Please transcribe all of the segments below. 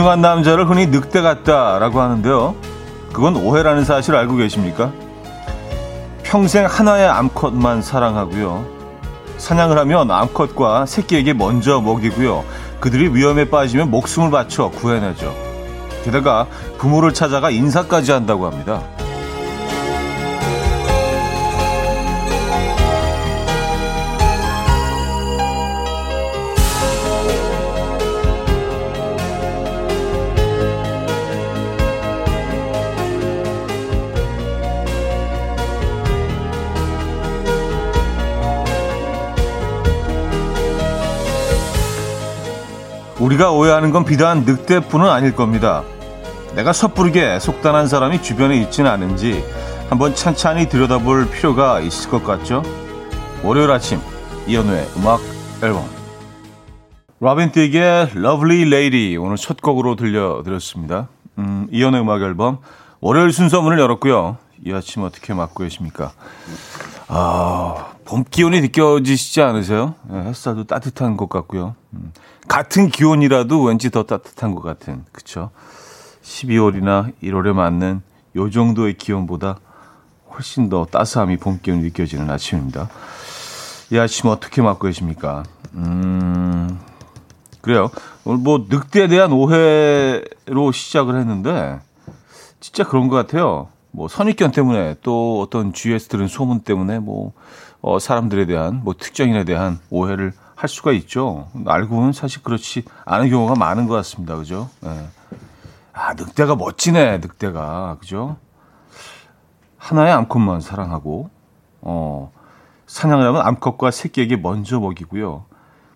음흉한 남자를 흔히 늑대 같다라고 하는데요. 그건 오해라는 사실 알고 계십니까? 평생 하나의 암컷만 사랑하고요. 사냥을 하면 암컷과 새끼에게 먼저 먹이고요. 그들이 위험에 빠지면 목숨을 바쳐 구해내죠. 게다가 부모를 찾아가 인사까지 한다고 합니다. 우리가 오해하는 건 비단 늑대뿐은 아닐 겁니다. 내가 섣부르게 속단한 사람이 주변에 있지는 않은지 한번 찬찬히 들여다볼 필요가 있을 것 같죠? 월요일 아침 이연우의 음악 앨범 라빈 틱의 Lovely Lady 오늘 첫 곡으로 들려드렸습니다. 음, 이연우의 음악 앨범 월요일 순서 문을 열었고요. 이 아침 어떻게 맞고 계십니까? 아, 봄 기온이 느껴지시지 않으세요? 네, 햇살도 따뜻한 것 같고요. 음, 같은 기온이라도 왠지 더 따뜻한 것 같은, 그쵸? 12월이나 1월에 맞는 요 정도의 기온보다 훨씬 더 따스함이 봄 기온이 느껴지는 아침입니다. 이 아침 어떻게 맞고 계십니까? 음, 그래요. 오늘 뭐 늑대에 대한 오해로 시작을 했는데, 진짜 그런 것 같아요. 뭐 선입견 때문에 또 어떤 주위에서 들은 소문 때문에 뭐 어, 사람들에 대한 뭐 특정인에 대한 오해를 할 수가 있죠. 알고는 사실 그렇지 않은 경우가 많은 것 같습니다. 그죠? 네. 아, 늑대가 멋지네, 늑대가. 그죠? 하나의 암컷만 사랑하고, 어, 사냥을 하면 암컷과 새끼에게 먼저 먹이고요.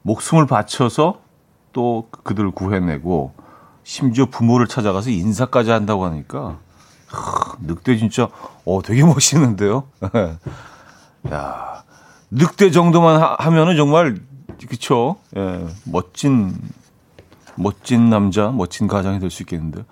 목숨을 바쳐서 또 그들을 구해내고, 심지어 부모를 찾아가서 인사까지 한다고 하니까, 늑대 진짜 어 되게 멋있는데요. 야 늑대 정도만 하, 면은 정말 그쵸? 예, 멋진 멋진 남자, 멋진 가장이 될 수 있겠는데.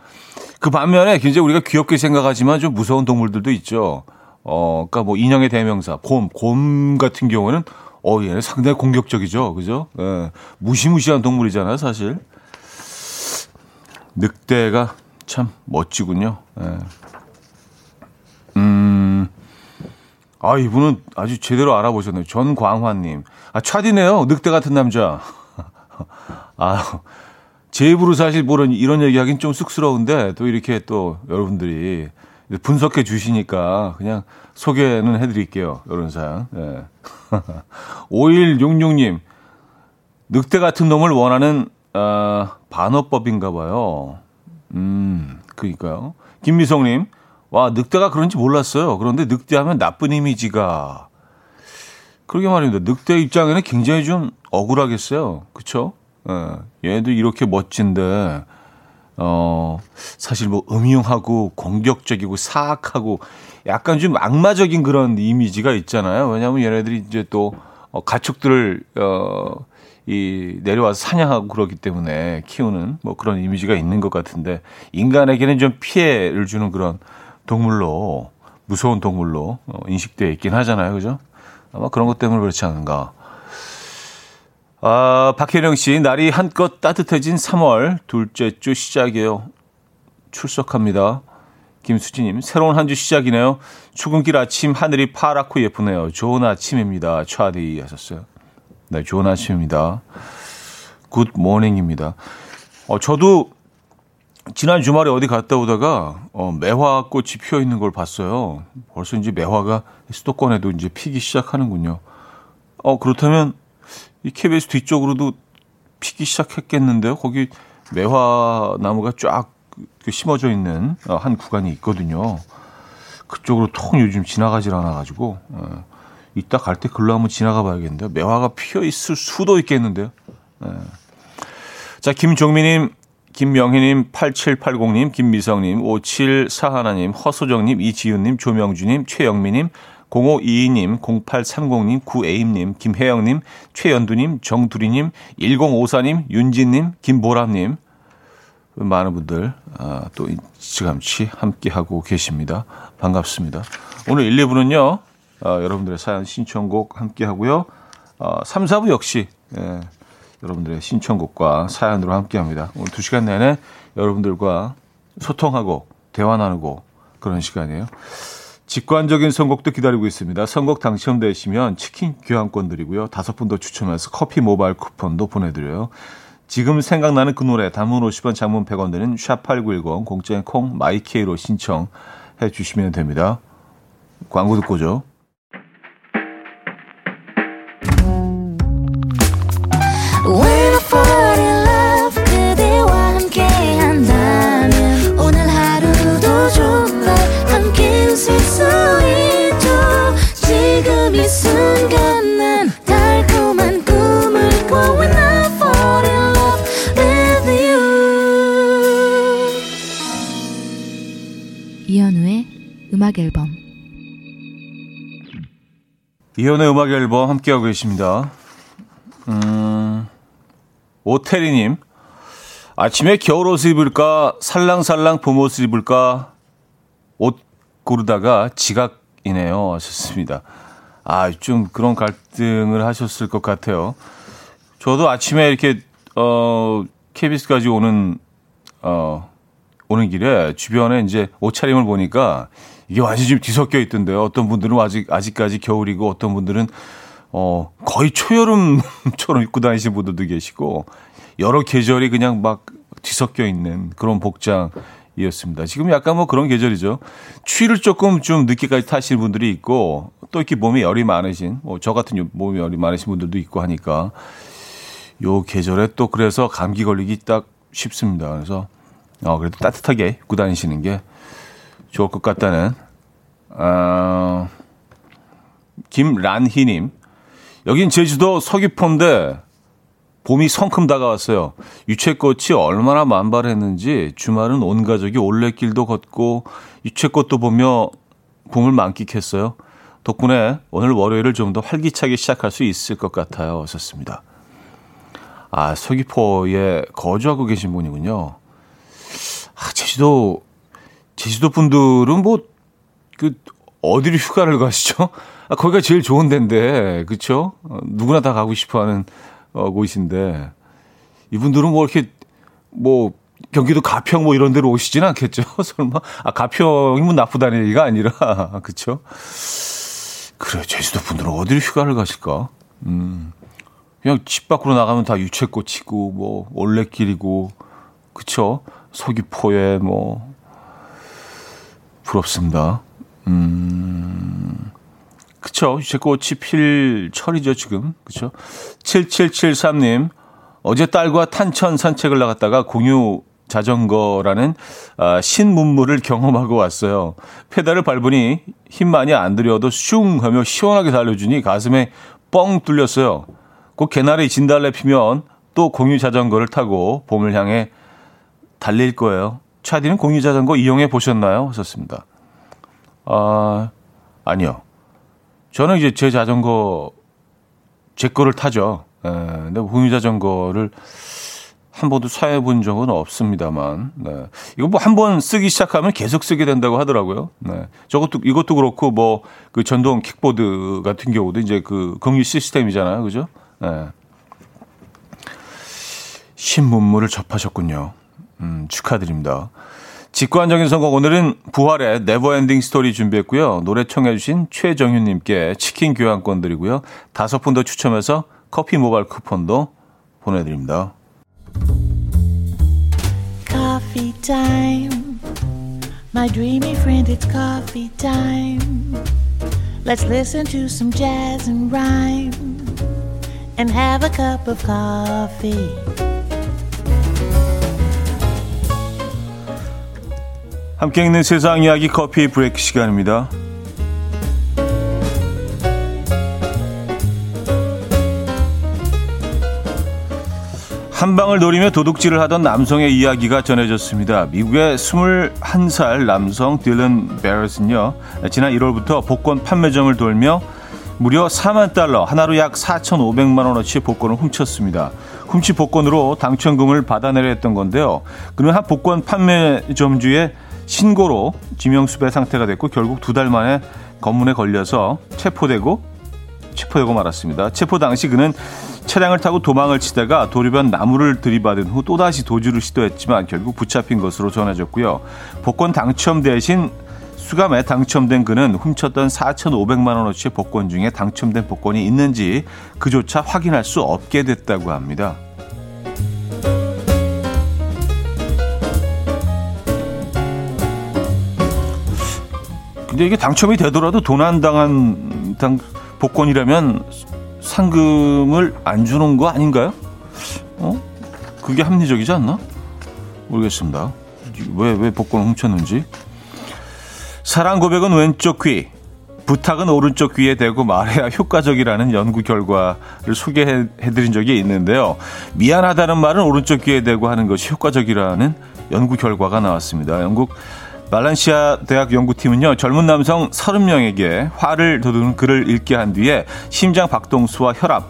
그 반면에 굉장히 우리가 귀엽게 생각하지만 좀 무서운 동물들도 있죠. 어, 그러니까 뭐 인형의 대명사 곰, 곰 같은 경우는 어, 얘는 상당히 공격적이죠, 그죠? 예, 무시무시한 동물이잖아요, 사실. 늑대가 참 멋지군요. 예. 음, 아, 이분은 아주 제대로 알아보셨네요. 전광환님. 아, 차디네요. 늑대 같은 남자. 아, 제 입으로 사실 모르는 이런 얘기 하긴 좀 쑥스러운데 또 이렇게 또 여러분들이 분석해 주시니까 그냥 소개는 해드릴게요. 이런 사연. 네. 5166님. 늑대 같은 놈을 원하는, 어, 반어법인가 봐요. 음, 그니까요. 김미성님. 와, 늑대가 그런지 몰랐어요. 그런데 늑대하면 나쁜 이미지가. 그러게 말입니다. 늑대 입장에는 굉장히 좀 억울하겠어요. 그쵸? 예, 얘도 이렇게 멋진데, 어, 사실 뭐 음흉하고 공격적이고 사악하고 약간 좀 악마적인 그런 이미지가 있잖아요. 왜냐하면 얘네들이 이제 또 어, 가축들을, 어, 이 내려와서 사냥하고 그러기 때문에 키우는 뭐 그런 이미지가 있는 것 같은데 인간에게는 좀 피해를 주는 그런 동물로 무서운 동물로 어, 인식되어 있긴 하잖아요, 그죠? 아마 그런 것 때문에 그렇지 않은가. 아, 박혜령 씨, 날이 한껏 따뜻해진 3월 둘째 주 시작이에요. 출석합니다. 김수진님, 새로운 한 주 시작이네요. 출근길 아침 하늘이 파랗고 예쁘네요. 좋은 아침입니다. 차디 하셨어요. 네, 좋은 아침입니다. good morning입니다. 어, 저도 지난 주말에 어디 갔다 오다가 어, 매화 꽃이 피어 있는 걸 봤어요. 벌써 이제 매화가 수도권에도 이제 피기 시작하는군요. 어 그렇다면 이 KBS 뒤쪽으로도 피기 시작했겠는데요. 거기 매화 나무가 쫙그 심어져 있는 어, 한 구간이 있거든요. 그쪽으로 통 요즘 지나가질 않아가지고 어, 이따 갈 때 글로 한번 지나가 봐야겠는데요. 매화가 피어 있을 수도 있겠는데요. 예. 자 김종민님 김명희님, 8780님, 김미성님, 5741님, 허소정님, 이지윤님, 조명주님, 최영미님, 0522님, 0830님, 구에임님, 김혜영님, 최연두님, 정두리님, 1054님, 윤진님, 김보람님, 많은 분들 아, 또 일찌감치 함께하고 계십니다. 반갑습니다. 오늘 1, 2부는요. 아, 여러분들의 사연 신청곡 함께하고요. 아, 3, 4부 역시 예, 여러분들의 신청곡과 사연으로 함께합니다. 오늘 2시간 내내 여러분들과 소통하고 대화 나누고 그런 시간이에요. 직관적인 선곡도 기다리고 있습니다. 선곡 당첨되시면 치킨 교환권 드리고요. 다섯 분 더 추첨해서 커피 모바일 쿠폰도 보내드려요. 지금 생각나는 그 노래 단문 50원 장문 100원 드는 샵8910 공짜인 콩 마이케이로 신청해 주시면 됩니다. 광고 듣고 죠 이현의 음악 앨범 함께하고 계십니다. 음, 오태리님, 아침에 겨울 옷을 입을까, 살랑살랑 봄 옷을 입을까, 옷 고르다가 지각이네요. 하셨습니다. 아, 좀 그런 갈등을 하셨을 것 같아요. 저도 아침에 이렇게, 어, KBS까지 오는, 어, 오는 길에 주변에 이제 옷차림을 보니까 이게 완전히 좀 뒤섞여 있던데요. 어떤 분들은 아직, 아직까지 겨울이고 어떤 분들은 어, 거의 초여름처럼 입고 다니시는 분들도 계시고 여러 계절이 그냥 막 뒤섞여 있는 그런 복장이었습니다. 지금 약간 뭐 그런 계절이죠. 추위를 조금 좀 늦게까지 타시는 분들이 있고 또 이렇게 몸에 열이 많으신 뭐 저 같은 몸에 열이 많으신 분들도 있고 하니까 요 계절에 또 그래서 감기 걸리기 딱 쉽습니다. 그래서 어, 그래도 따뜻하게 입고 다니시는 게 좋을 것 같다는, 어, 김란희님. 여긴 제주도 서귀포인데 봄이 성큼 다가왔어요. 유채꽃이 얼마나 만발했는지 주말은 온 가족이 올레길도 걷고 유채꽃도 보며 봄을 만끽했어요. 덕분에 오늘 월요일을 좀 더 활기차게 시작할 수 있을 것 같아요. 하셨습니다. 아, 서귀포에 거주하고 계신 분이군요. 아, 제주도 제주도 분들은 뭐, 그, 어디로 휴가를 가시죠? 아, 거기가 제일 좋은 데인데? 어, 누구나 다 가고 싶어 하는, 어, 곳인데, 이분들은 뭐 이렇게, 뭐, 경기도 가평 뭐 이런 데로 오시진 않겠죠? 설마? 아, 가평이 뭐 나쁘다는 얘기가 아니라, 그쵸? 그래, 제주도 분들은 어디로 휴가를 가실까? 음. 그냥 집 밖으로 나가면 다 유채꽃이고, 뭐, 올레길이고, 그쵸? 서귀포에 뭐, 부럽습니다. 음, 그쵸. 유채꽃이 필 철이죠, 지금. 그쵸. 7773님, 어제 딸과 탄천 산책을 나갔다가 공유 자전거라는 아, 신문물을 경험하고 왔어요. 페달을 밟으니 힘 많이 안 들여도 슝 하며 시원하게 달려주니 가슴에 뻥 뚫렸어요. 곧 개나리 진달래 피면 또 공유 자전거를 타고 봄을 향해 달릴 거예요. 차디는 공유 자전거 이용해 보셨나요? 하셨습니다. 아, 아니요. 저는 이제 제 자전거, 제 거를 타죠. 에, 예, 근데 공유 자전거를 한 번도 사용해 본 적은 없습니다만, 네. 이거 뭐 한 번 쓰기 시작하면 계속 쓰게 된다고 하더라고요. 네. 저것도, 이것도 그렇고, 뭐, 그 전동 킥보드 같은 경우도 이제 그 공유 시스템이잖아요. 그죠? 네. 신문물을 접하셨군요. 음, 축하드립니다. 직관적인 선곡 오늘은 부활의 Never Ending Story 준비했고요. 노래 청해 주신 최정윤님께 치킨 교환권 드리고요. 다섯 분 더 추첨해서 커피 모바일 쿠폰도 보내드립니다. Coffee time. My dreamy friend, it's coffee time. Let's listen to some jazz and rhyme and have a cup of coffee. 함께 있는 세상 이야기 커피 브레이크 시간입니다. 한 방을 노리며 도둑질을 하던 남성의 이야기가 전해졌습니다. 미국의 21살 남성 딜런 베럿은요, 지난 1월부터 복권 판매점을 돌며 무려 4만 달러, 하나로 약 4,500만 원어치의 복권을 훔쳤습니다. 훔치 복권으로 당첨금을 받아내려 했던 건데요. 그는 한 복권 판매점주의 신고로 지명수배 상태가 됐고 결국 두 달 만에 검문에 걸려서 체포되고 체포되고 말았습니다. 체포 당시 그는 차량을 타고 도망을 치다가 도로변 나무를 들이받은 후 또다시 도주를 시도했지만 결국 붙잡힌 것으로 전해졌고요. 복권 당첨 대신 수감에 당첨된 그는 훔쳤던 4,500만 원어치의 복권 중에 당첨된 복권이 있는지 그조차 확인할 수 없게 됐다고 합니다. 근데 이게 당첨이 되더라도 도난 당한 당 복권이라면 상금을 안 주는 거 아닌가요? 어? 그게 합리적이지 않나? 모르겠습니다. 왜, 왜 복권을 훔쳤는지. 사랑 고백은 왼쪽 귀, 부탁은 오른쪽 귀에 대고 말해야 효과적이라는 연구 결과를 소개해드린 적이 있는데요. 미안하다는 말은 오른쪽 귀에 대고 하는 것이 효과적이라는 연구 결과가 나왔습니다. 영국 말란시아 대학 연구팀은요, 젊은 남성 30명에게 화를 돋우는 글을 읽게 한 뒤에 심장 박동수와 혈압,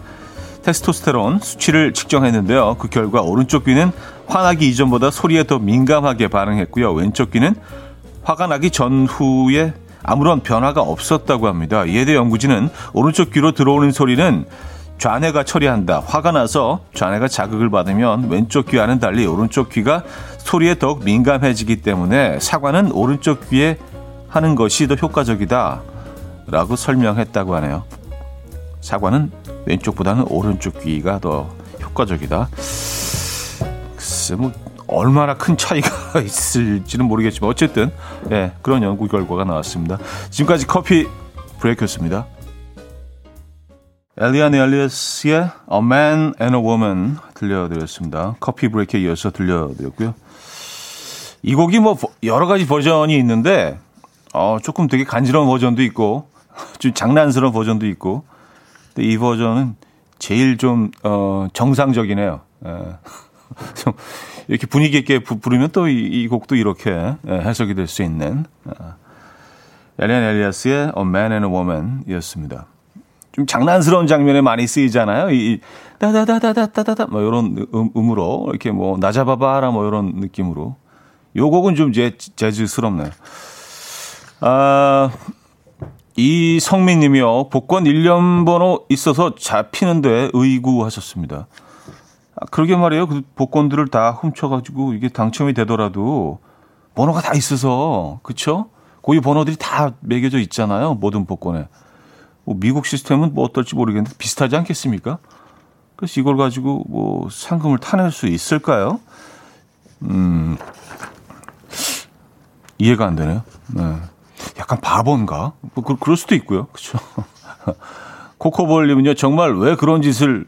테스토스테론 수치를 측정했는데요. 그 결과 오른쪽 귀는 화나기 이전보다 소리에 더 민감하게 반응했고요. 왼쪽 귀는 화가 나기 전후에 아무런 변화가 없었다고 합니다. 대해 연구진은 오른쪽 귀로 들어오는 소리는 좌뇌가 처리한다. 화가 나서 좌뇌가 자극을 받으면 왼쪽 귀와는 달리 오른쪽 귀가 소리에 더욱 민감해지기 때문에 사과는 오른쪽 귀에 하는 것이 더 효과적이다. 라고 설명했다고 하네요. 사과는 왼쪽보다는 오른쪽 귀가 더 효과적이다. 글쎄, 뭐, 얼마나 큰 차이가 있을지는 모르겠지만 어쨌든 예, 그런 연구 결과가 나왔습니다. 지금까지 커피 브레이크였습니다. 엘리안 엘리어스의 A Man and a Woman 들려드렸습니다. 커피 브레이크에 이어서 들려드렸고요. 이 곡이 뭐 여러 가지 버전이 있는데 어, 조금 되게 간지러운 버전도 있고 좀 장난스러운 버전도 있고 근데 이 버전은 제일 좀 어, 정상적이네요. 예. 좀 이렇게 분위기 있게 부르면 또이 곡도 이렇게 예, 해석이 될 수 있는 어, 엘리안 엘리아스의 A Man and a Woman 이었습니다. 좀 장난스러운 장면에 많이 쓰이잖아요. 이, 따다다다다다다다 뭐 이런 음, 음으로 이렇게 뭐 나잡아봐라 뭐 이런 느낌으로. 요 곡은 좀 재, 재즈스럽네요. 아, 이 성민님이요. 복권 1년 번호 있어서 잡히는데 의구하셨습니다. 아, 그러게 말이에요. 그 복권들을 다 훔쳐가지고 이게 당첨이 되더라도 번호가 다 있어서 그쵸? 고위 번호들이 다 매겨져 있잖아요. 모든 복권에. 뭐 미국 시스템은 뭐 어떨지 모르겠는데 비슷하지 않겠습니까? 그래서 이걸 가지고 뭐 상금을 타낼 수 있을까요? 음, 이해가 안 되네요. 네. 약간 바본가? 뭐 그, 그럴 수도 있고요. 그렇죠. 코코볼님은요 정말 왜 그런 짓을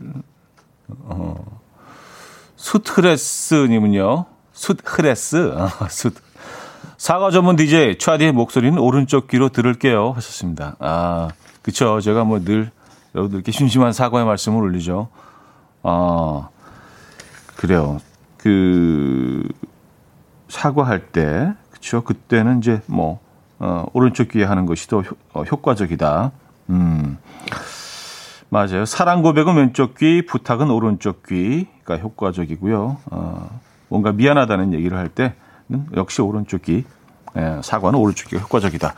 어, 수트레스님은요 수트레스 아, 수 사과 전문 DJ 차디의 목소리는 오른쪽 귀로 들을게요 하셨습니다. 아 그쵸. 제가 뭐 늘 여러분들께 심심한 사과의 말씀을 올리죠. 아, 그래요. 그, 사과할 때, 그쵸. 그때는 이제 뭐, 어, 오른쪽 귀에 하는 것이 더 효, 어, 효과적이다. 음. 맞아요. 사랑 고백은 왼쪽 귀, 부탁은 오른쪽 귀가 효과적이고요. 어, 뭔가 미안하다는 얘기를 할 때는 역시 오른쪽 귀, 예, 사과는 오른쪽 귀가 효과적이다.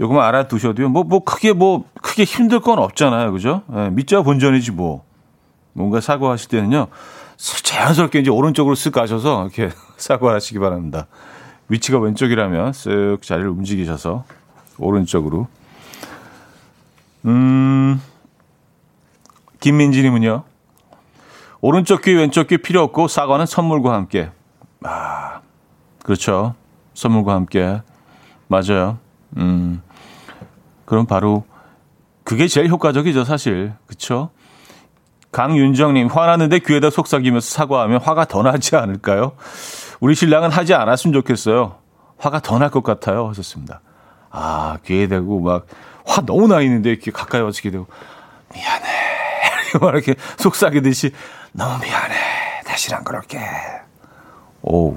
요거만 알아두셔도요. 뭐, 뭐, 크게 뭐, 크게 힘들 건 없잖아요. 그죠? 예, 밑자 본전이지 뭐. 뭔가 사과하실 때는요. 자연스럽게 이제 오른쪽으로 쓱 가셔서 이렇게 사과하시기 바랍니다. 위치가 왼쪽이라면 쓱 자리를 움직이셔서 오른쪽으로. 음, 김민지님은요. 오른쪽 귀, 왼쪽 귀 필요 없고 사과는 선물과 함께. 아, 그렇죠. 선물과 함께. 맞아요. 음, 그럼 바로 그게 제일 효과적이죠, 사실. 그쵸? 강윤정님, 화났는데 귀에다 속삭이면서 사과하면 화가 더 나지 않을까요? 우리 신랑은 하지 않았으면 좋겠어요. 화가 더 날 것 같아요. 하셨습니다. 아, 귀에 대고 막, 화 너무 나 있는데 이렇게 가까이 와지게 되고, 미안해. 이렇게 막 이렇게 속삭이듯이, 너무 미안해. 다시는 안 그럴게. 오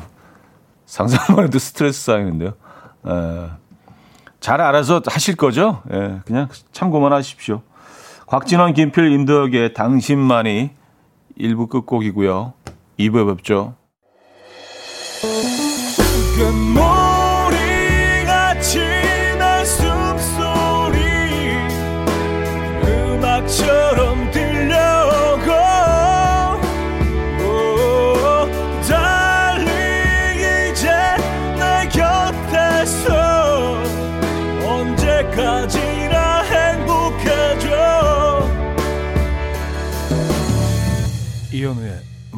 상상만 해도 스트레스 쌓이는데요. 에. 잘 알아서 하실 거죠? 예, 그냥 참고만 하십시오. 곽진원, 김필, 임덕의 당신만이 1부 끝곡이고요. 2부에 뵙죠.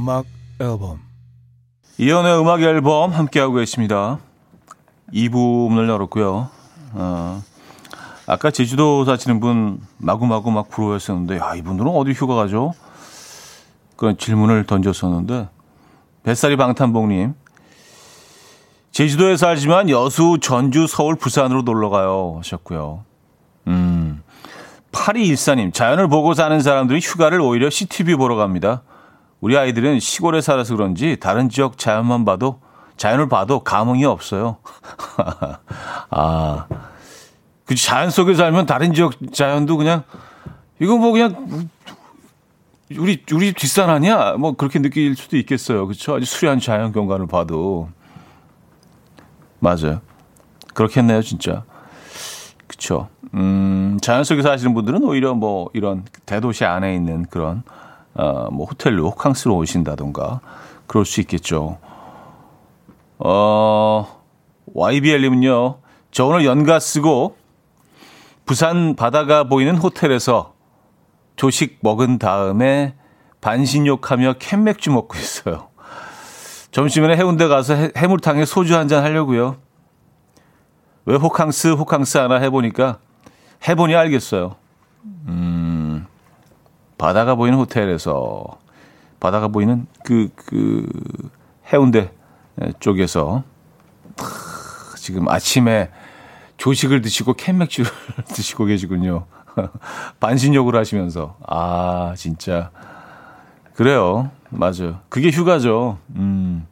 음악 앨범 이현우의 음악 앨범 함께하고 계십니다. 2부 문을 열었고요. 어, 아까 제주도 사시는 분 마구마구 막 부러워했었는데 야, 이분들은 어디 휴가 가죠? 그런 질문을 던졌었는데 뱃살이 방탄복님 제주도에 살지만 여수, 전주, 서울, 부산으로 놀러 가요 하셨고요. 음. 8214님, 자연을 보고 사는 사람들이 휴가를 오히려 CTV 보러 갑니다. 우리 아이들은 시골에 살아서 그런지 다른 지역 자연만 봐도 자연을 봐도 감흥이 없어요. 아, 그 자연 속에 살면 다른 지역 자연도 그냥 이거 뭐 그냥 우리 우리 뒷산 아니야? 뭐 그렇게 느낄 수도 있겠어요. 그렇죠? 아주 수려한 자연 경관을 봐도 맞아요. 그렇겠네요, 진짜. 그렇죠. 음, 자연 속에 사시는 분들은 오히려 뭐 이런 대도시 안에 있는 그런 어, 뭐 호텔로 호캉스로 오신다던가 그럴 수 있겠죠. 어, YBL님은요. 저 오늘 연가 쓰고 부산 바다가 보이는 호텔에서 조식 먹은 다음에 반신욕하며 캔맥주 먹고 있어요. 점심에 해운대 가서 해, 해물탕에 소주 한 잔 하려고요. 왜 호캉스 호캉스 하나 해보니까 해보니 알겠어요. 음, 바다가 보이는 호텔에서 바다가 보이는 그, 그, 해운대 쪽에서 지금 아침에 조식을 드시고 캔맥주를 드시고 계시군요. 반신욕을 하시면서. 아, 진짜. 그래요. 맞아요. 그게 휴가죠. 음.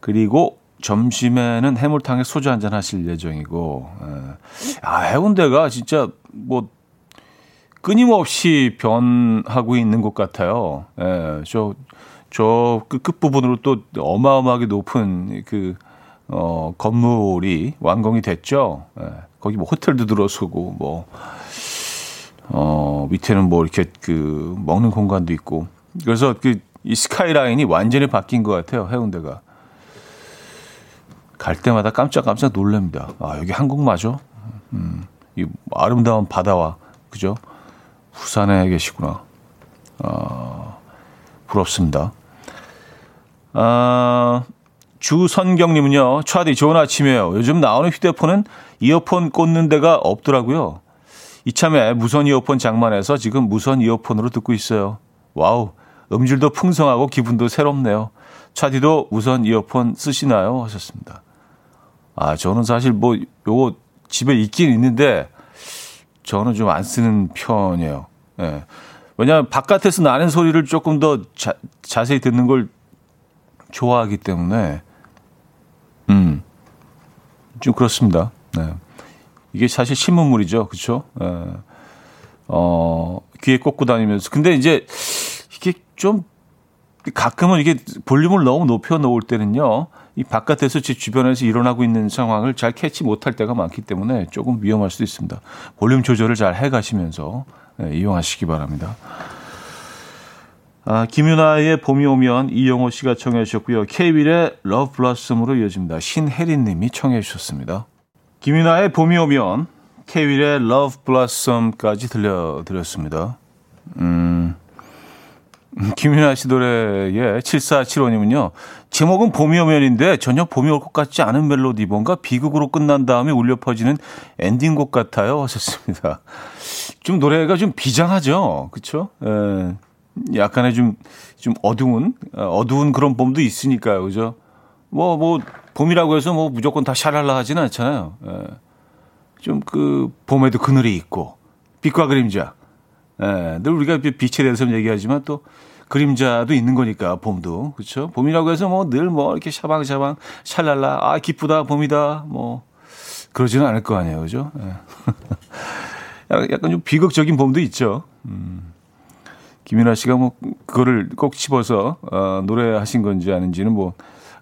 그리고 점심에는 해물탕에 소주 한잔 하실 예정이고, 예. 아, 해운대가 진짜 뭐, 끊임없이 변하고 있는 것 같아요. 예, 저, 저 끝, 끝부분으로 또 어마어마하게 높은 그, 어, 건물이 완공이 됐죠. 예, 거기 뭐 호텔도 들어서고, 뭐, 어, 밑에는 뭐 이렇게 그 먹는 공간도 있고. 그래서 그, 이 스카이라인이 완전히 바뀐 것 같아요. 해운대가. 갈 때마다 깜짝깜짝 놀랍니다. 아, 여기 한국 맞아? 음, 이 아름다운 바다와, 그죠? 부산에 계시구나. 아, 부럽습니다. 아, 주선경님은요, 차디 좋은 아침이에요. 요즘 나오는 휴대폰은 이어폰 꽂는 데가 없더라고요. 이참에 무선 이어폰 장만해서 지금 무선 이어폰으로 듣고 있어요. 와우, 음질도 풍성하고 기분도 새롭네요. 차디도 무선 이어폰 쓰시나요? 하셨습니다. 아, 저는 사실 뭐 요거 집에 있긴 있는데 저는 좀 안 쓰는 편이에요. 예. 왜냐하면 바깥에서 나는 소리를 조금 더 자, 자세히 듣는 걸 좋아하기 때문에 음. 좀 그렇습니다. 네. 이게 사실 신문물이죠. 그렇죠? 예. 어, 귀에 꽂고 다니면서 근데 이제 이게 좀 가끔은 이게 볼륨을 너무 높여 놓을 때는요. 이 바깥에서 제 주변에서 일어나고 있는 상황을 잘 캐치 못할 때가 많기 때문에 조금 위험할 수도 있습니다. 볼륨 조절을 잘 해가시면서 네, 이용하시기 바랍니다. 아, 김윤아의 봄이 오면 이영호 씨가 청해 주셨고요. 케이윌의 Love Blossom으로 이어집니다. 신혜린 님이 청해 주셨습니다. 김윤아의 봄이 오면 케이윌의 Love Blossom까지 들려드렸습니다. 음, 김윤아 씨 노래의 7475님은요. 제목은 봄이 오면인데 전혀 봄이 올 것 같지 않은 멜로디 뭔가 비극으로 끝난 다음에 울려 퍼지는 엔딩곡 같아요 하셨습니다. 좀 노래가 좀 비장하죠. 그렇죠? 에, 약간의 좀, 좀 어두운, 어, 어두운 그런 봄도 있으니까요. 그죠? 뭐, 뭐, 봄이라고 해서 뭐 무조건 다 샤랄라 하지는 않잖아요. 좀 그 봄에도 그늘이 있고, 빛과 그림자. 예, 늘 우리가 빛에 대해서 얘기하지만 또 그림자도 있는 거니까 봄도 그렇죠. 봄이라고 해서 뭐 늘뭐 뭐 이렇게 샤방샤방 샬랄라 아 기쁘다 봄이다 뭐 그러지는 않을 거 아니에요, 그죠? 예. 약간 좀 비극적인 봄도 있죠. 음. 김윤아 씨가 뭐 그거를 꼭 집어서 어, 노래하신 건지 아닌지는 뭐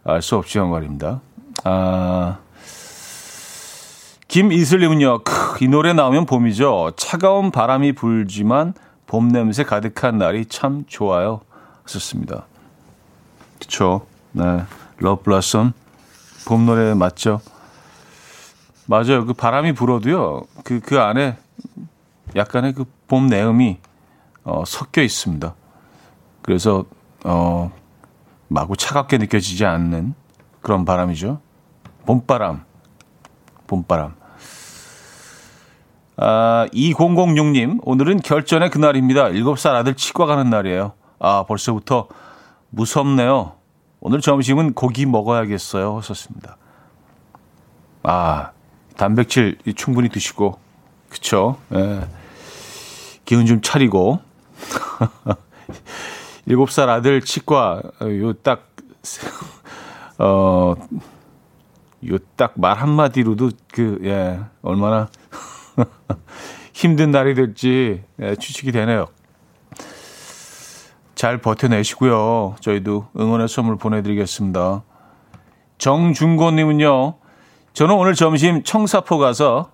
알 수 없지만 말입니다. 아. 김이슬님은요, 크, 이 노래 나오면 봄이죠. 차가운 바람이 불지만 봄 냄새 가득한 날이 참 좋아요. 하셨습니다. 그쵸. 네. Love Blossom. 봄 노래 맞죠? 맞아요. 그 바람이 불어도요, 그, 그 안에 약간의 그 봄 내음이 어, 섞여 있습니다. 그래서 어 마구 차갑게 느껴지지 않는 그런 바람이죠. 봄바람. 봄바람. 아, 2006님, 오늘은 결전의 그날입니다. 7살 아들 치과 가는 날이에요. 아, 벌써부터 무섭네요. 오늘 점심은 고기 먹어야겠어요. 하셨습니다. 아, 단백질 충분히 드시고, 그쵸? 예. 기운 좀 차리고. 7살 아들 치과, 요 딱, 어, 요 딱 말 한마디로도 그, 예, 얼마나 힘든 날이 될지 예, 추측이 되네요. 잘 버텨내시고요. 저희도 응원의 선물 보내드리겠습니다. 정준곤님은요, 저는 오늘 점심 청사포 가서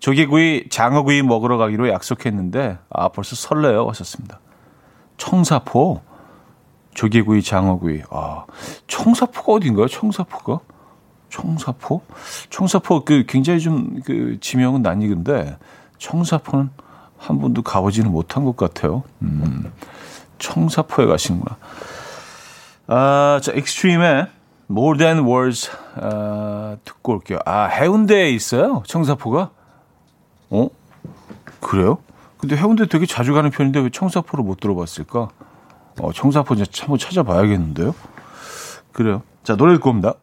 조개구이, 장어구이 먹으러 가기로 약속했는데, 아, 벌써 설레요. 하셨습니다. 청사포? 조개구이, 장어구이. 아, 청사포가 어딘가요? 청사포가? 청사포? 청사포 그 굉장히 좀 그 지명은 낯익은데 청사포는 한 번도 가보지는 못한 것 같아요. 음, 청사포에 가시는구나. 아, 자, 익스트림의 More Than Words 아, 듣고 올게요. 아, 해운대에 있어요? 청사포가? 어? 그래요? 근데 해운대 되게 자주 가는 편인데 왜 청사포를 못 들어봤을까? 어, 청사포 이제 한번 찾아봐야겠는데요? 그래요. 자, 노래 듣고 옵니다.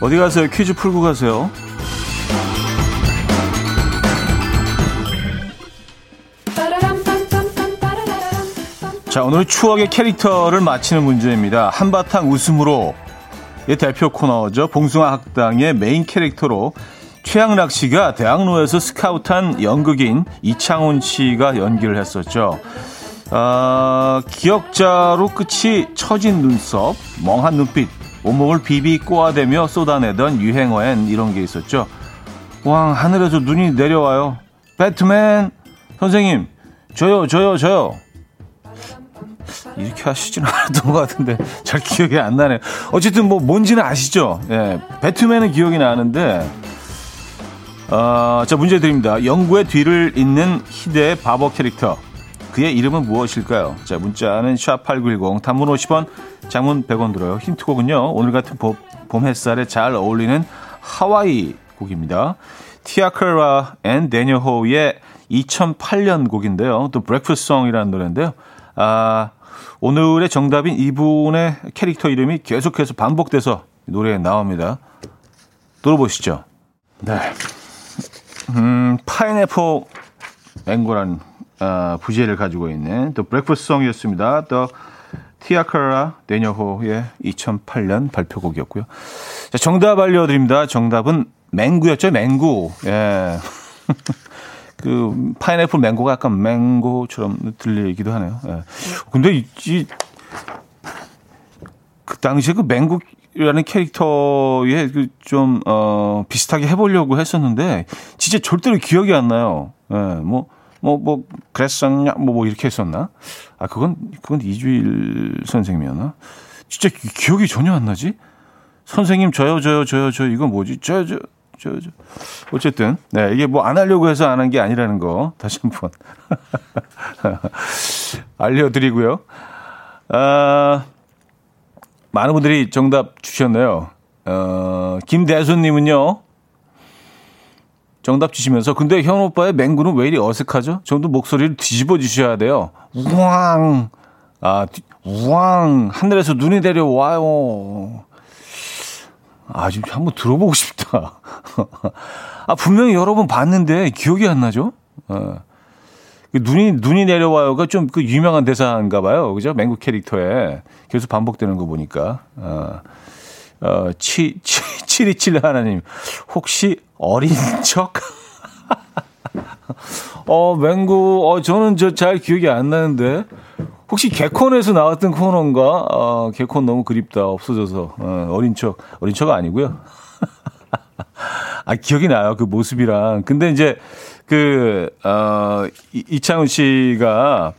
어디 가세요? 퀴즈 풀고 가세요. 자, 오늘 추억의 캐릭터를 맞히는 문제입니다. 한바탕 웃음으로 의 대표 코너죠. 봉숭아 학당의 메인 캐릭터로 최양락 씨가 대학로에서 스카우트한 연극인 이창훈 씨가 연기를 했었죠. 아, 기억자로 끝이 처진 눈썹, 멍한 눈빛, 온몸을 비비 꼬아대며 쏟아내던 유행어엔 이런 게 있었죠. 왕, 하늘에서 눈이 내려와요. 배트맨, 선생님, 저요, 저요, 저요. 이렇게 하시지는 않았던 것 같은데 잘 기억이 안 나네요. 어쨌든 뭐 뭔지는 아시죠? 예, 배트맨은 기억이 나는데 어, 자, 문제 드립니다. 영구의 뒤를 잇는 희대의 바보 캐릭터. 그의 이름은 무엇일까요? 자, 문자는 샵8910, 단문 50원, 장문 100원 들어요. 힌트곡은요, 오늘 같은 봄, 봄 햇살에 잘 어울리는 하와이 곡입니다. 티아 카레레 and 다니엘 호의 2008년 곡인데요. 또 Breakfast Song이라는 노래인데요. 아, 오늘의 정답인 이분의 캐릭터 이름이 계속해서 반복돼서 노래에 나옵니다. 들어보시죠. 네. 음, 파인애플 앵고란 어, 부제를 가지고 있는 또 브렉퍼스 송이었습니다. 또 티아카라 데녀호의 2008년 발표곡이었고요. 자, 정답 알려드립니다. 정답은 맹구였죠, 맹구. 예. 그 파인애플 맹고가 약간 맹고처럼 들리기도 하네요. 예. 근데 이, 이, 그 당시에 그 맹구 라는 캐릭터에 그 좀, 어, 비슷하게 해보려고 했었는데, 진짜 절대로 기억이 안 나요. 예, 뭐, 뭐, 뭐, 그랬었냐, 뭐, 뭐, 이렇게 했었나? 아, 그건, 그건 이주일 선생님이었나? 진짜 기 억이 전혀 안 나지? 선생님, 저요, 저요, 저요, 저, 이건 뭐지? 저, 저, 저, 저. 어쨌든, 네, 이게 뭐 안 하려고 해서 안 한 게 아니라는 거, 다시 한 번. 알려드리고요. 아, 많은 분들이 정답 주셨네요. 어, 김대순님은요. 정답 주시면서 근데 현 오빠의 맹구는 왜 이리 어색하죠? 정도 목소리를 뒤집어 주셔야 돼요. 우왕 아 우왕 하늘에서 눈이 내려와요. 아 지금 한번 들어보고 싶다. 아 분명히 여러 번 봤는데 기억이 안 나죠? 어. 그 눈이 눈이 내려와요가 좀 그 유명한 대사인가 봐요. 그죠? 맹구 캐릭터에 계속 반복되는 거 보니까. 어, 어, 치, 치, 칠이칠 하나님. 혹시 어린 척? 어, 맹구, 어, 저는 저 잘 기억이 안 나는데. 혹시 개콘에서 나왔던 코너인가? 어, 개콘 너무 그립다. 없어져서. 어, 어린 척. 어린 척 아니고요. 아, 기억이 나요. 그 모습이랑. 근데 이제 그, 어, 이, 이창훈 씨가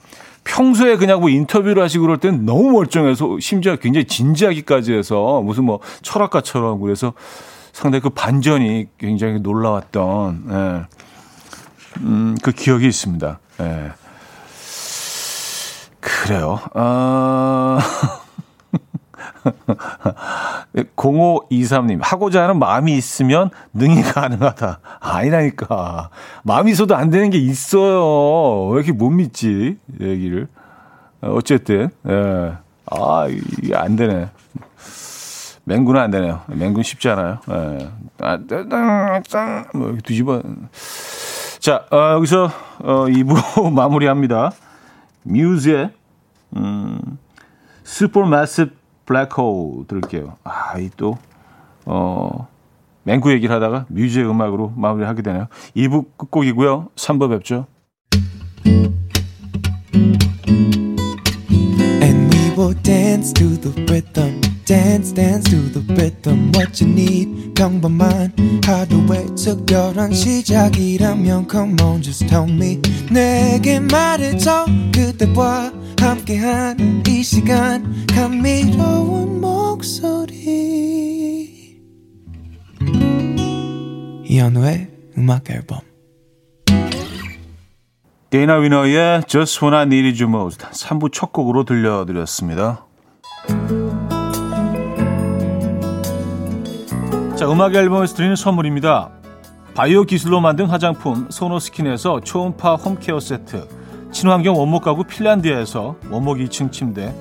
평소에 그냥 뭐 인터뷰를 하시고 그럴 때는 너무 멀쩡해서 심지어 굉장히 진지하기까지 해서 무슨 뭐 철학가처럼 그래서 상당히 그 반전이 굉장히 놀라웠던 예. 음, 그 기억이 있습니다. 예. 그래요. 아. 0523님, 하고자 하는 마음이 있으면 능이 가능하다. 아니라니까. 마음이 있어도 안 되는 게 있어요. 왜 이렇게 못 믿지? 얘기를. 어쨌든, 예. 아, 이게 안 되네. 맹구는 안 되네요. 맹구는 쉽지 않아요. 예. 아, 짠, 뭐, 이렇게 뒤집어. 자, 어, 여기서, 어, 2부 마무리합니다. 뮤즈의, 음, 슈퍼마스 블랙홀 들을게요. 아, 이 또, 어, 맹구 얘기를 하다가 뮤즈의 음악으로 마무리 하게 되네요. 2부 끝곡이고요. 3부 뵙죠. And we will dance to the rhythm. Dance dance to the rhythm what you need 평범한 하루의 특별한 시작이라면 come on just tell me 내게 말해줘 그대와 함께한 이 시간 감미로운 목소리 이현우의 음악 앨범 데이나 위너의 Just When I Need You Most 3부 첫 곡으로 들려드렸습니다. 자, 음악 앨범에서 드리는 선물입니다. 바이오 기술로 만든 화장품 소노스킨에서 초음파 home care 세트 친환경 원목 가구 핀란드에서 원목 2층 침대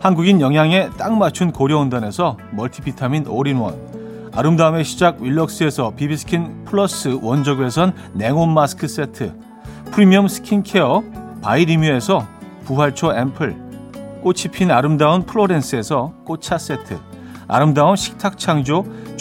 한국인 영양에 딱 맞춘 고려은단에서 multivitamin all-in-one 아름다움의 시작 윌럭스에서 비비스킨 플러스 원적외선 냉온 마스크 세트 프리미엄 skin care 바이리뮤에서 부활초 앰플 꽃이 핀 아름다운 플로렌스에서 꽃차 세트 아름다운 식탁 창조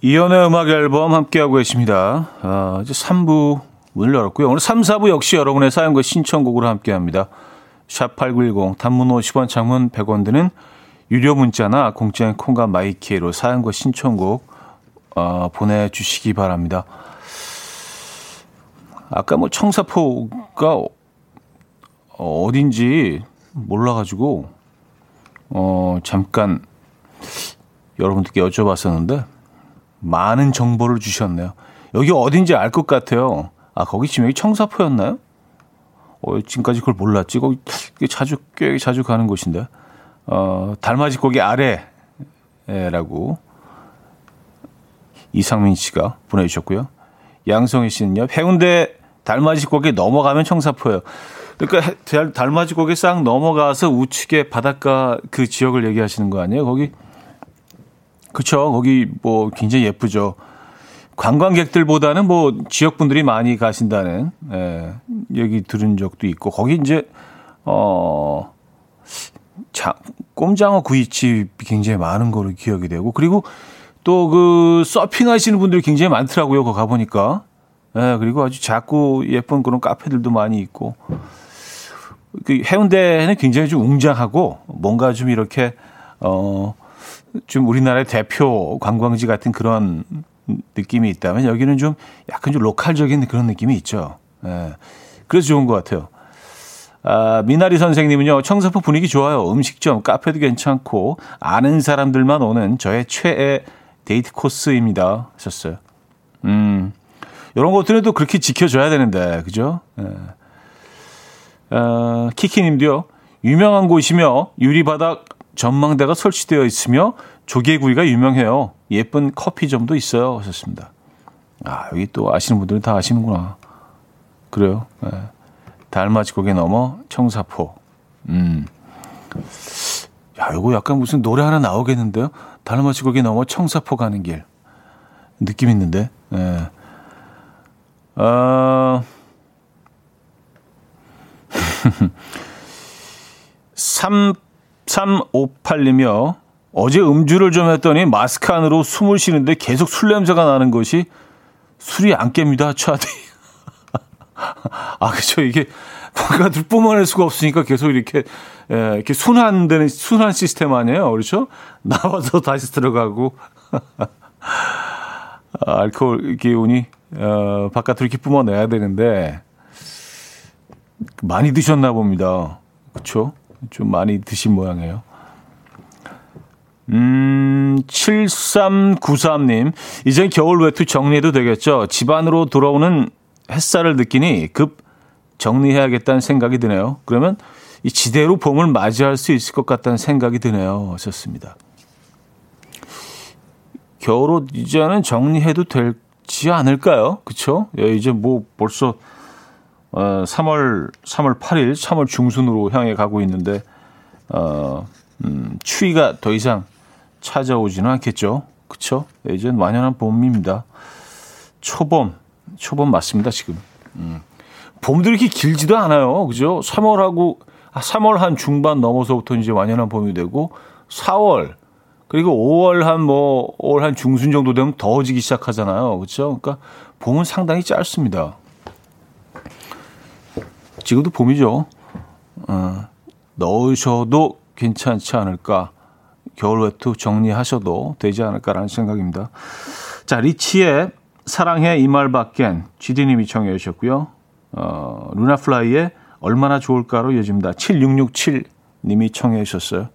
이현우의 음악 앨범 함께하고 계십니다. 아, 이제 3부 문을 열었고요. 오늘 3, 4부 역시 여러분의 사연과 신청곡으로 함께합니다. 샵8910 단문 50원 장문 100원 드는 유료 문자나 공짜인 콩과 마이케이로 사연과 신청곡 어, 보내주시기 바랍니다. 아까 뭐 청사포가 어딘지 몰라가지고 어, 잠깐 여러분들께 여쭤봤었는데 많은 정보를 주셨네요. 여기 어딘지 알 것 같아요. 아, 거기 지명이 청사포였나요? 어, 지금까지 그걸 몰랐지. 거기 자주, 꽤 자주 가는 곳인데. 어, 달맞이 고기 아래라고 이상민 씨가 보내주셨고요. 양성희 씨는요. 해운대 달맞이 고기 넘어가면 청사포예요. 그러니까 달맞이 고기 싹 넘어가서 우측에 바닷가 그 지역을 얘기하시는 거 아니에요? 거기 그쵸. 거기 뭐 굉장히 예쁘죠. 관광객들보다는 뭐 지역분들이 많이 가신다는 예, 얘기 들은 적도 있고 거기 이제 어 자, 꼼장어 구이집이 굉장히 많은 거로 기억이 되고 그리고 또 그 서핑 하시는 분들이 굉장히 많더라고요. 거 가보니까 예, 그리고 아주 작고 예쁜 그런 카페들도 많이 있고 그 해운대는 굉장히 좀 웅장하고 뭔가 좀 이렇게 어 좀 우리나라의 대표 관광지 같은 그런 느낌이 있다면 여기는 좀 약간 좀 로컬적인 그런 느낌이 있죠. 예. 그래서 좋은 것 같아요. 아, 미나리 선생님은요, 청소포 분위기 좋아요. 음식점, 카페도 괜찮고, 아는 사람들만 오는 저의 최애 데이트 코스입니다. 하셨어요. 음, 이런 것들은 또 그렇게 지켜줘야 되는데, 그죠? 예. 어, 키키님도요. 유명한 곳이며 유리바닥 전망대가 설치되어 있으며 조개구이가 유명해요. 예쁜 커피점도 있어요. 하셨습니다. 아, 여기 또 아시는 분들은 다 아시는구나. 그래요. 예. 네. 달맞이 고개 넘어 청사포. 음. 야, 이거 약간 무슨 노래 하나 나오겠는데요? 달맞이 고개 넘어 청사포 가는 길. 느낌 있는데. 예. 아... 3 6358이며 어제 음주를 좀 했더니 마스크 안으로 숨을 쉬는데 계속 술 냄새가 나는 것이 술이 안 깹니다, 차디. 아, 그쵸. 이게 바깥을 뿜어낼 수가 없으니까 계속 이렇게, 예, 이렇게 순환되는, 순환 시스템 아니에요? 그렇죠? 나와서 다시 들어가고. 알코올 기운이, 어, 바깥으로 이렇게 뿜어내야 되는데, 많이 드셨나 봅니다. 그쵸? 좀 많이 드신 모양이에요. 음, 7393님. 이제 겨울 외투 정리해도 되겠죠? 집안으로 돌아오는 햇살을 느끼니 급 정리해야겠다는 생각이 드네요. 그러면 이 지대로 봄을 맞이할 수 있을 것 같다는 생각이 드네요. 하셨습니다. 겨울옷 이제는 정리해도 되지 않을까요? 그쵸? 예, 이제 뭐 벌써 어, 3월 3월 8일, 3월 중순으로 향해 가고 있는데 어, 음, 추위가 더 이상 찾아오지는 않겠죠. 네, 이제 완연한 봄입니다. 초봄, 초봄 맞습니다, 지금. 음. 봄도 이렇게 길지도 않아요. 그죠? 3월하고, 3월 아, 한 중반 넘어서부터 이제 완연한 봄이 되고, 4월, 그리고 5월 한 뭐, 5월 한 중순 정도 되면 더워지기 시작하잖아요. 그렇죠? 그러니까 봄은 상당히 짧습니다. 지금도 봄이죠. 어, 넣으셔도 괜찮지 않을까. 겨울 외투 정리하셔도 되지 않을까라는 생각입니다. 자, 리치의 사랑해 이 말 밖엔 GD님이 청해 주셨고요. 어, 루나플라이의 얼마나 좋을까로 이어집니다. 7667님이 청해 주셨어요.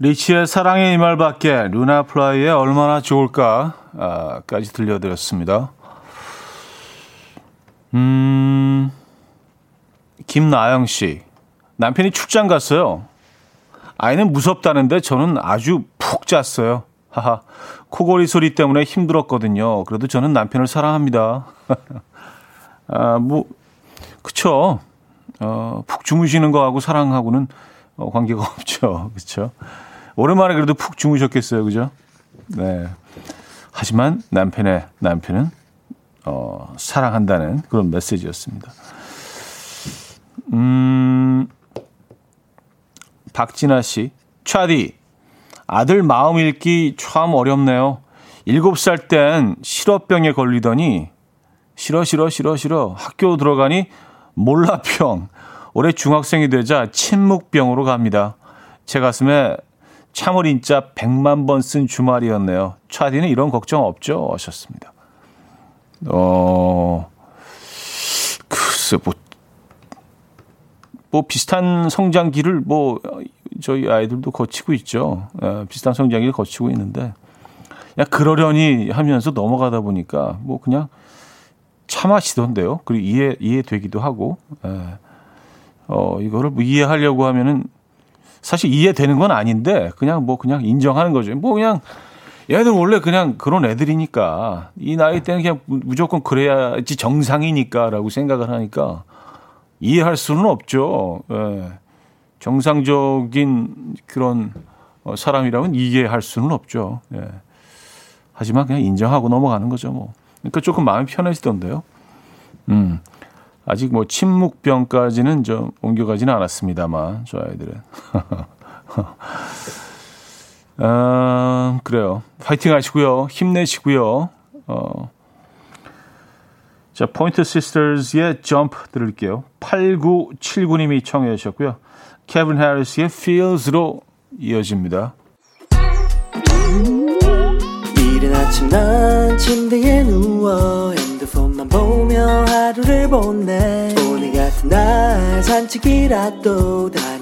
리치의 사랑해 이말 밖에 루나플라이의 얼마나 좋을까까지 들려드렸습니다. 음, 김나영 씨. 남편이 출장 갔어요. 아이는 무섭다는데 저는 아주 푹 잤어요. 하하. 코골이 소리 때문에 힘들었거든요. 그래도 저는 남편을 사랑합니다. 아, 뭐, 그쵸. 어, 푹 주무시는 거하고 사랑하고는 어, 관계가 없죠. 그쵸. 오랜만에 그래도 푹 주무셨겠어요. 그죠? 네. 하지만 남편의, 남편은, 어, 사랑한다는 그런 메시지였습니다. 음, 박진아 씨, 차디, 아들 마음 읽기 참 어렵네요. 7살 땐 실어병에 걸리더니 싫어 싫어 싫어 싫어 학교 들어가니 몰라병 올해 중학생이 되자 침묵병으로 갑니다. 제 가슴에 참을 인자 100만 번 쓴 주말이었네요. 차디는 이런 걱정 없죠? 하셨습니다. 어, 글쎄, 뭐, 뭐 비슷한 성장기를 뭐 저희 아이들도 거치고 있죠. 예, 비슷한 성장기를 거치고 있는데 그냥 그러려니 하면서 넘어가다 보니까 뭐 그냥 참아시던데요. 그리고 이해 이해되기도 하고 예. 어 이거를 뭐 이해하려고 하면은 사실 이해되는 건 아닌데 그냥 뭐 그냥 인정하는 거죠. 뭐 그냥 얘들 원래 그냥 그런 애들이니까 이 나이 때는 그냥 무조건 그래야지 정상이니까라고 생각을 하니까 이해할 수는 없죠. 예. 정상적인 그런 어, 사람이라면 이해할 수는 없죠. 예. 하지만 그냥 인정하고 넘어가는 거죠. 뭐. 그러니까 조금 마음이 편해지던데요. 음. 아직 뭐 침묵병까지는 좀 옮겨가지는 않았습니다만 저 아이들은. 아, 그래요. 파이팅 하시고요. 힘내시고요. 어, 자, 포인트 시스터즈의 점프 들을게요. 8979님이 청해 주셨고요. 캘빈 해리스의 Feels로 이어집니다. 이른 아침 난 침대에 누워 핸드폰만 보며 하루를 보내 오늘 같은 날 산책이라도 다녀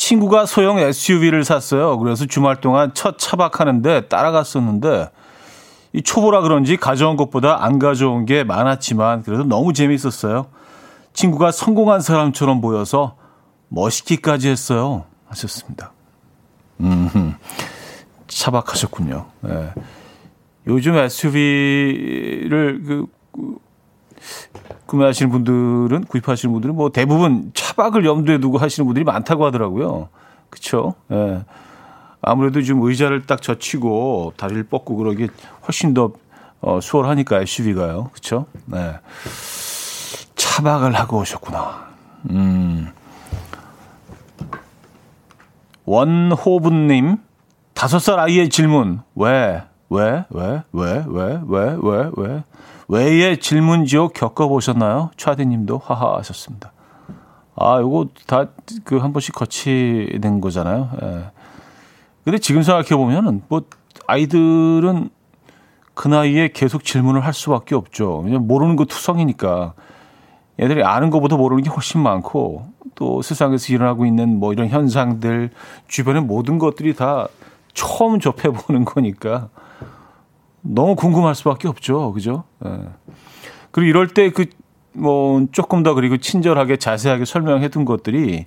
친구가 소형 SUV를 샀어요. 그래서 주말 동안 첫 차박하는데 따라갔었는데 이 초보라 그런지 가져온 것보다 안 가져온 게 많았지만 그래도 너무 재밌었어요. 친구가 성공한 사람처럼 보여서 멋있기까지 했어요. 하셨습니다. 음, 차박하셨군요. 네. 요즘 SUV를 그, 그 구매하시는 분들은 구입하시는 분들은 뭐 대부분 차박을 염두에 두고 하시는 분들이 많다고 하더라고요. 그렇죠? 예. 아무래도 좀 의자를 딱 젖히고 다리를 뻗고 그러기 훨씬 더 어, 수월하니까 SUV가요. 그렇죠? 네. 차박을 하고 오셨구나. 음. 원호분 님, 다섯 살 아이의 질문. 왜, 왜, 왜, 왜, 왜, 왜, 왜, 왜, 외의 질문 지옥 겪어보셨나요? 차디님도 하하 하셨습니다. 아, 요거 다 그 한 번씩 거치는 거잖아요. 예. 근데 지금 생각해보면은 뭐 아이들은 그 나이에 계속 질문을 할 수밖에 없죠. 왜냐면 모르는 거 투성이니까. 애들이 아는 것보다 모르는 게 훨씬 많고 또 세상에서 일어나고 있는 뭐 이런 현상들 주변의 모든 것들이 다 처음 접해보는 거니까 너무 궁금할 수밖에 없죠. 그죠? 예. 그리고 이럴 때 그 뭐 조금 더 그리고 친절하게 자세하게 설명해 둔 것들이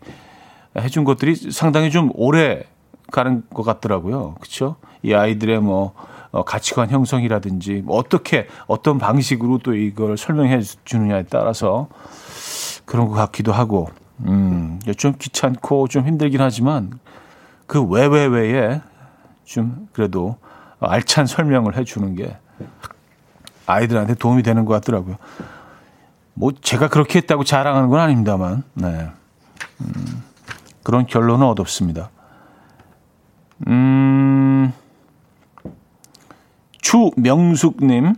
해준 것들이 상당히 좀 오래 가는 것 같더라고요. 그렇죠? 이 아이들의 뭐 어, 가치관 형성이라든지 뭐 어떻게 어떤 방식으로 또 이걸 설명해 주느냐에 따라서 그런 것 같기도 하고 음, 좀 귀찮고 좀 힘들긴 하지만 그 외외외에 좀 그래도 알찬 설명을 해주는 게 아이들한테 도움이 되는 것 같더라고요. 뭐 제가 그렇게 했다고 자랑하는 건 아닙니다만, 네. 음, 그런 결론은 얻었습니다. 음, 추명숙님,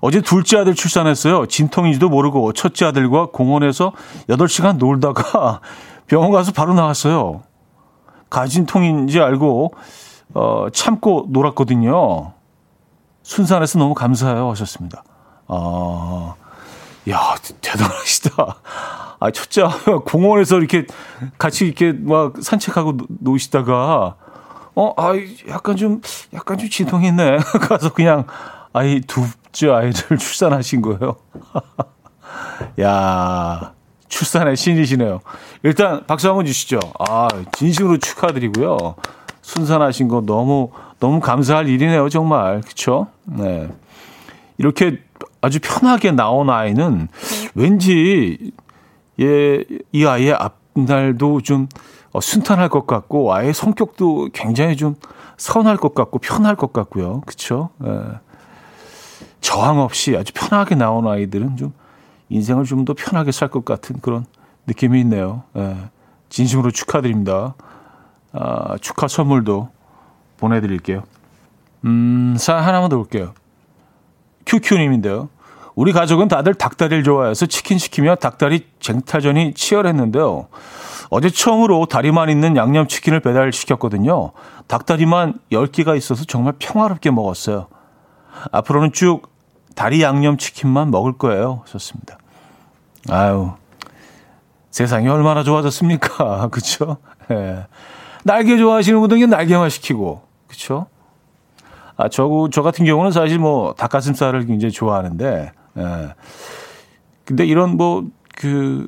어제 둘째 아들 출산했어요. 진통인지도 모르고 첫째 아들과 공원에서 8시간 놀다가 병원 가서 바로 나왔어요. 가진통인지 알고 어, 참고 놀았거든요. 순산해서 너무 감사해요 하셨습니다. 아, 야 대단하시다. 아 첫째 공원에서 이렇게 같이 이렇게 막 산책하고 노시다가 어, 아 약간 좀 약간 좀 진통했네. 가서 그냥 아이 두째 아이를 출산하신 거예요. 야 출산의 신이시네요. 일단 박수 한번 주시죠. 아 진심으로 축하드리고요. 순산하신 거 너무 너무 감사할 일이네요, 정말. 그렇죠? 네. 이렇게 아주 편하게 나온 아이는 왠지 예, 이 아이의 앞날도 좀 어, 순탄할 것 같고 아이의 성격도 굉장히 좀 선할 것 같고 편할 것 같고요. 그렇죠? 예. 저항 없이 아주 편하게 나온 아이들은 좀 인생을 좀 더 편하게 살 것 같은 그런 느낌이 있네요. 예. 진심으로 축하드립니다. 아, 축하 선물도 보내드릴게요. 음, 사 하나만 더 볼게요. 큐큐님인데요. 우리 가족은 다들 닭다리를 좋아해서 치킨 시키며 닭다리 쟁탈전이 치열했는데요. 어제 처음으로 다리만 있는 양념치킨을 배달시켰거든요. 닭다리만 10개가 있어서 정말 평화롭게 먹었어요. 앞으로는 쭉 다리 양념치킨만 먹을 거예요. 좋습니다. 아유, 세상이 얼마나 좋아졌습니까? 그쵸? 예. 날개 좋아하시는 분들은 날개만 시키고, 그쵸? 아, 저, 저 같은 경우는 사실 뭐 닭가슴살을 굉장히 좋아하는데, 예. 근데 이런 뭐, 그,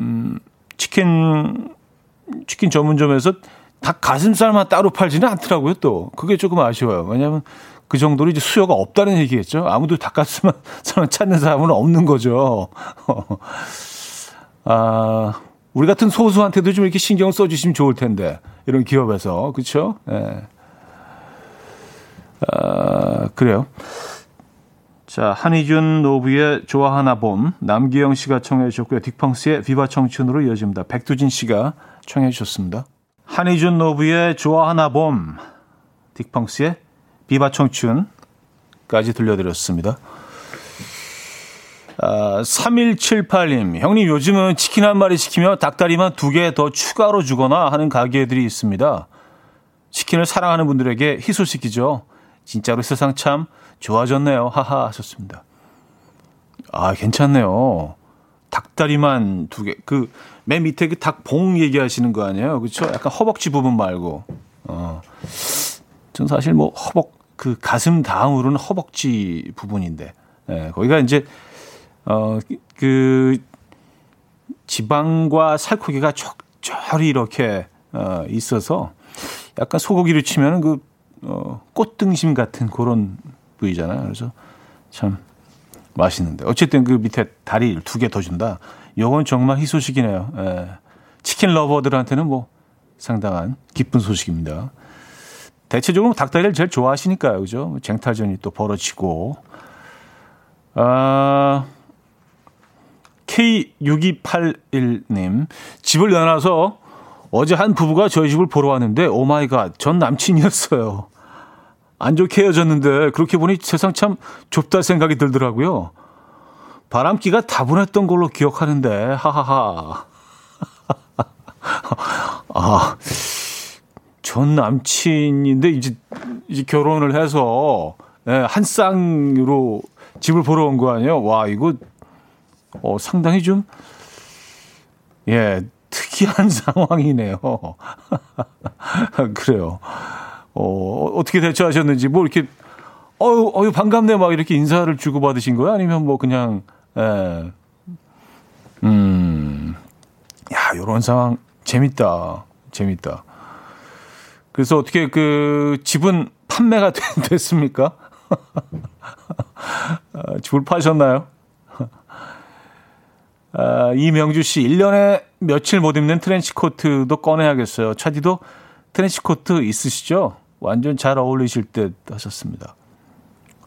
음, 치킨, 치킨 전문점에서 닭 가슴살만 따로 팔지는 않더라고요, 또. 그게 조금 아쉬워요. 왜냐하면 그 정도로 이제 수요가 없다는 얘기겠죠. 아무도 닭가슴살 찾는 사람은 없는 거죠. 아, 우리 같은 소수한테도 좀 이렇게 신경 써주시면 좋을 텐데 이런 기업에서 그렇죠? 예. 아, 그래요. 자, 한희준 노부의 좋아하나 봄, 남기영 씨가 청해 주셨고요. 딕펑스의 비바 청춘으로 이어집니다. 백두진 씨가 청해 주셨습니다. 한희준 노부의 좋아하나 봄, 딕펑스의 비바 청춘까지 들려드렸습니다. 아, 3178님, 형님 요즘은 치킨 한 마리 시키면 닭다리만 두 개 더 추가로 주거나 하는 가게들이 있습니다. 치킨을 사랑하는 분들에게 희소시키죠. 진짜로 세상 참 좋아졌네요. 하하 하셨습니다. 아, 괜찮네요. 닭다리만 두 개. 그, 맨 밑에 그 닭봉 얘기하시는 거 아니에요? 그렇죠? 약간 허벅지 부분 말고. 어. 전 사실 뭐 허벅, 그 가슴 다음으로는 허벅지 부분인데. 예, 거기가 이제 어, 그, 지방과 살코기가 적절히 이렇게, 어, 있어서 약간 소고기를 치면 그, 어, 꽃등심 같은 그런 부위잖아요. 그래서 참 맛있는데. 어쨌든 그 밑에 다리 두 개 더 준다. 요건 정말 희소식이네요. 예. 치킨 lover들한테는 뭐 상당한 기쁜 소식입니다. 대체적으로 닭다리를 제일 좋아하시니까요. 그죠? 쟁탈전이 또 벌어지고. 아, K6281님, 집을 내놔서 어제 한 부부가 저희 집을 보러 왔는데, oh my god, 전 남친이었어요. 안 좋게 헤어졌는데, 그렇게 보니 세상 참 좁다 생각이 들더라고요. 바람기가 다분했던 걸로 기억하는데, 하하하. 아, 전 남친인데, 이제, 이제 결혼을 해서, 예, 한 쌍으로 집을 보러 온 거 아니에요? 와, 이거 어, 상당히 좀, 예, 특이한 상황이네요. 그래요. 어, 어떻게 대처하셨는지, 뭐 이렇게, 어유, 어유, 반갑네, 막 이렇게 인사를 주고받으신 거예요? 아니면 뭐 그냥, 예, 음, 야, 요런 상황, 재밌다. 재밌다. 그래서 어떻게 그 집은 판매가 됐습니까? 아, 집을 파셨나요? 아, 이명주 씨, 1년에 며칠 못 입는 트렌치 코트도 꺼내야겠어요. 차디도 트렌치 코트 있으시죠? 완전 잘 어울리실 듯 하셨습니다.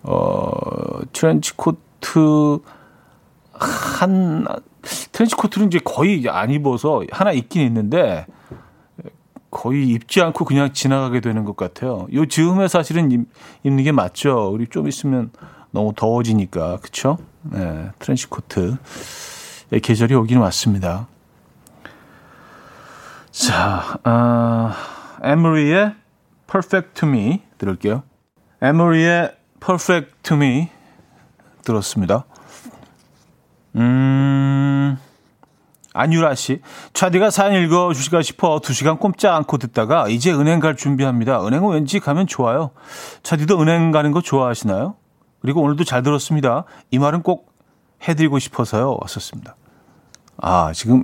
어, 트렌치 코트, 한, 트렌치 코트는 이제 거의 안 입어서 하나 있긴 있는데, 거의 입지 않고 그냥 지나가게 되는 것 같아요. 요 즈음에 사실은 입, 입는 게 맞죠. 우리 좀 있으면 너무 더워지니까. 그쵸? 네, 트렌치 코트. 예, 계절이 오긴 왔습니다. 자, 어, 에머리의 Perfect to Me 들을게요. 에머리의 Perfect to Me 들었습니다. 음, 안유라 씨. 차디가 사연 읽어주실까 싶어 두 시간 꼼짝 않고 듣다가 이제 은행 갈 준비합니다. 은행은 왠지 가면 좋아요. 차디도 은행 가는 거 좋아하시나요? 그리고 오늘도 잘 들었습니다. 이 말은 꼭 해드리고 싶어서요. 왔었습니다. 아, 지금,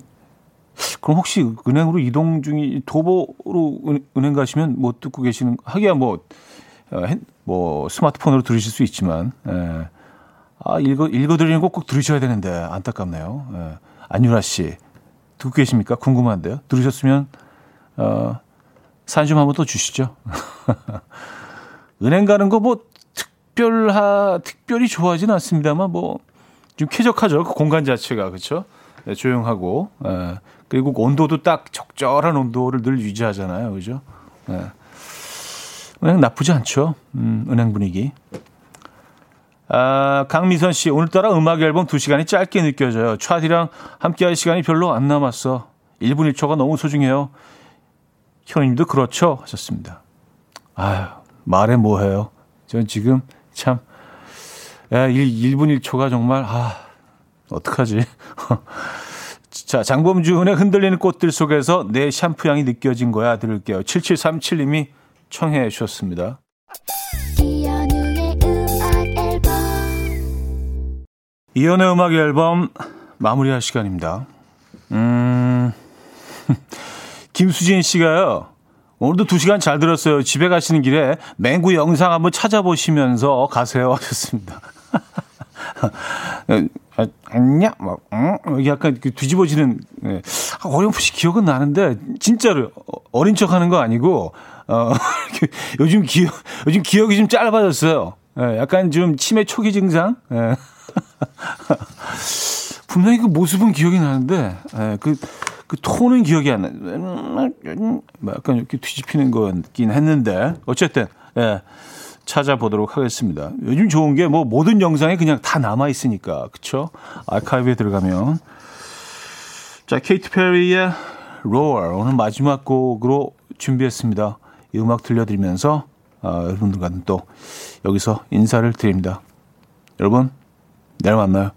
그럼 혹시 은행으로 이동 중이, 도보로 은행 가시면 뭐 듣고 계시는, 하기야 뭐, 어, 뭐, 스마트폰으로 들으실 수 있지만, 예. 아, 읽어, 읽어드리는 거 꼭 들으셔야 되는데, 안타깝네요. 예. 안유라 씨, 듣고 계십니까? 궁금한데요. 들으셨으면, 어, 사연 좀 한번 더 주시죠. 은행 가는 거 뭐, 특별하, 특별히 좋아하진 않습니다만, 뭐, 좀 쾌적하죠. 그 공간 자체가. 그렇죠? 네, 조용하고. 예. 그리고 온도도 딱 적절한 온도를 늘 유지하잖아요. 그죠? 예. 은행 나쁘지 않죠. 음, 은행 분위기. 아, 강미선 씨, 오늘따라 음악 앨범 2시간이 짧게 느껴져요. 차디랑 함께 할 시간이 별로 안 남았어. 1분 1초가 너무 소중해요. 현님도 그렇죠? 하셨습니다. 아유, 말해 뭐해요. 전 지금 참 야, 1, 1분 1초가 정말, 아, 어떡하지? 자, 장범준의 흔들리는 꽃들 속에서 내 샴푸 향이 느껴진 거야 들을게요. 7737님이 청해 주셨습니다. 이연의 음악 앨범 마무리할 시간입니다. 음, 김수진 씨가요. 오늘도 두 시간 잘 들었어요. 집에 가시는 길에 맹구 영상 한번 찾아보시면서 가세요. 하셨습니다. 아, 아니야, 막, 응? 이게 약간 그 뒤집어지는, 예. 아, 어렴풋이 기억은 나는데, 진짜로 어, 어린 척 하는 거 아니고, 어, 요즘 기억, 요즘 기억이 좀 짧아졌어요. 예, 약간 좀 치매 초기 증상? 예. 분명히 그 모습은 기억이 나는데, 예, 그, 그 톤은 기억이 안 나. 뭐 약간 이렇게 뒤집히는 거긴 했는데, 어쨌든, 예. 찾아보도록 하겠습니다. 요즘 좋은 게 뭐 모든 영상이 그냥 다 남아 있으니까 그쵸? 아카이브에 들어가면 자 케이트 페리의 Roar 오늘 마지막 곡으로 준비했습니다. 이 음악 들려드리면서 어, 여러분들과는 또 여기서 인사를 드립니다. 여러분 내일 만나요.